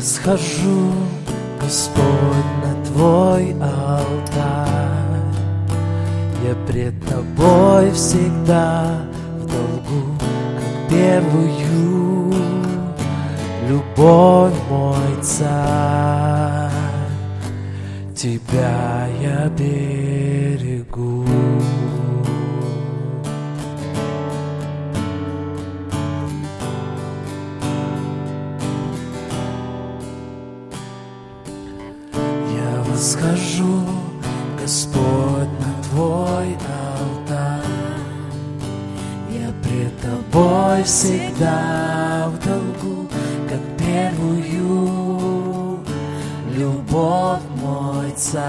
восхожу, Господь, на Твой алтарь. Я пред Тобой всегда в долгу, как первую любовь мой царь. Тебя я берегу. Восхожу, Господь, на Твой алтарь. Я пред Тобой всегда в долгу, как первую любовь мой царь.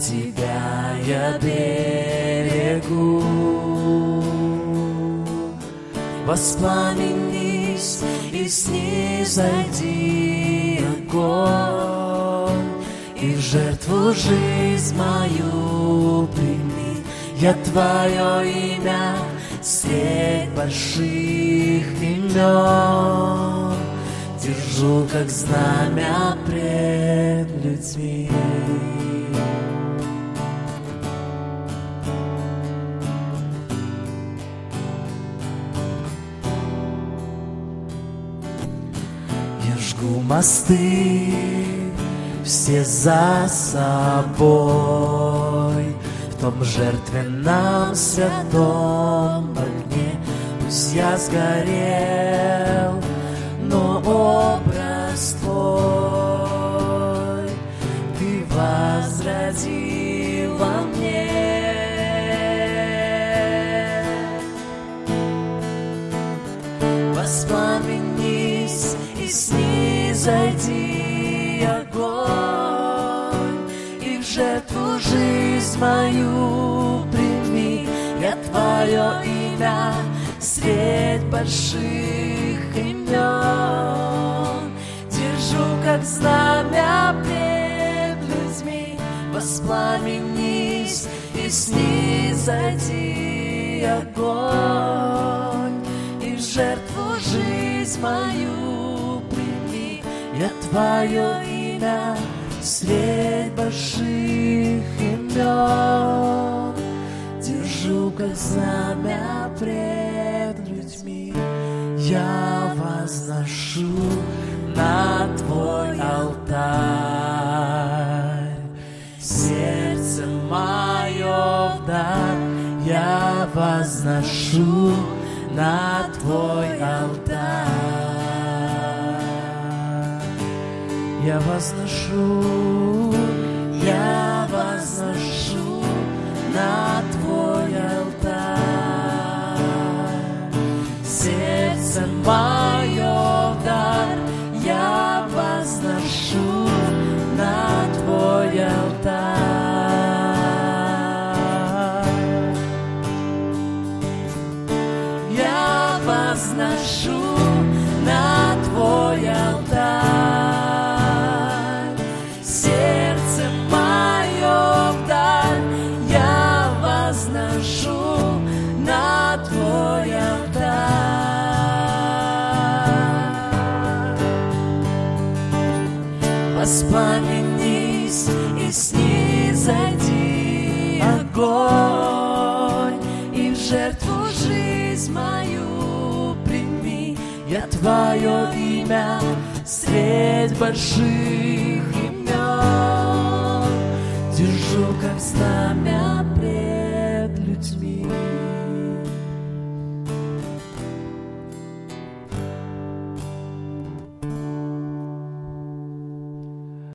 Тебя я берегу. Воспламенись и снизойди огонь, И в жертву жизнь мою прими. Я Твое имя, средь больших имен, Держу, как знамя пред людьми. Я жгу мосты, все за собой, В том жертвенном святом огне Пусть я сгорел, но образ твой Ты возродил во мне. Воспламенись и снизойди жизнь мою прими. Я Твое имя средь больших имен Держу, как знамя пред людьми. Воспламенись и снизойди огонь, И в жертву жизнь мою прими. Я Твое имя средь больших имен Держу, как знамя пред людьми. Я возношу на Твой алтарь сердце мое вдаль. Я возношу на Твой алтарь. Я возношу, возношу на Твой алтарь сердце мое вдаль. Я возношу на Твой алтарь. Воспламенись и снизойди огонь, И в жертву жизнь мою Твое имя средь больших имен. Держу, как знамя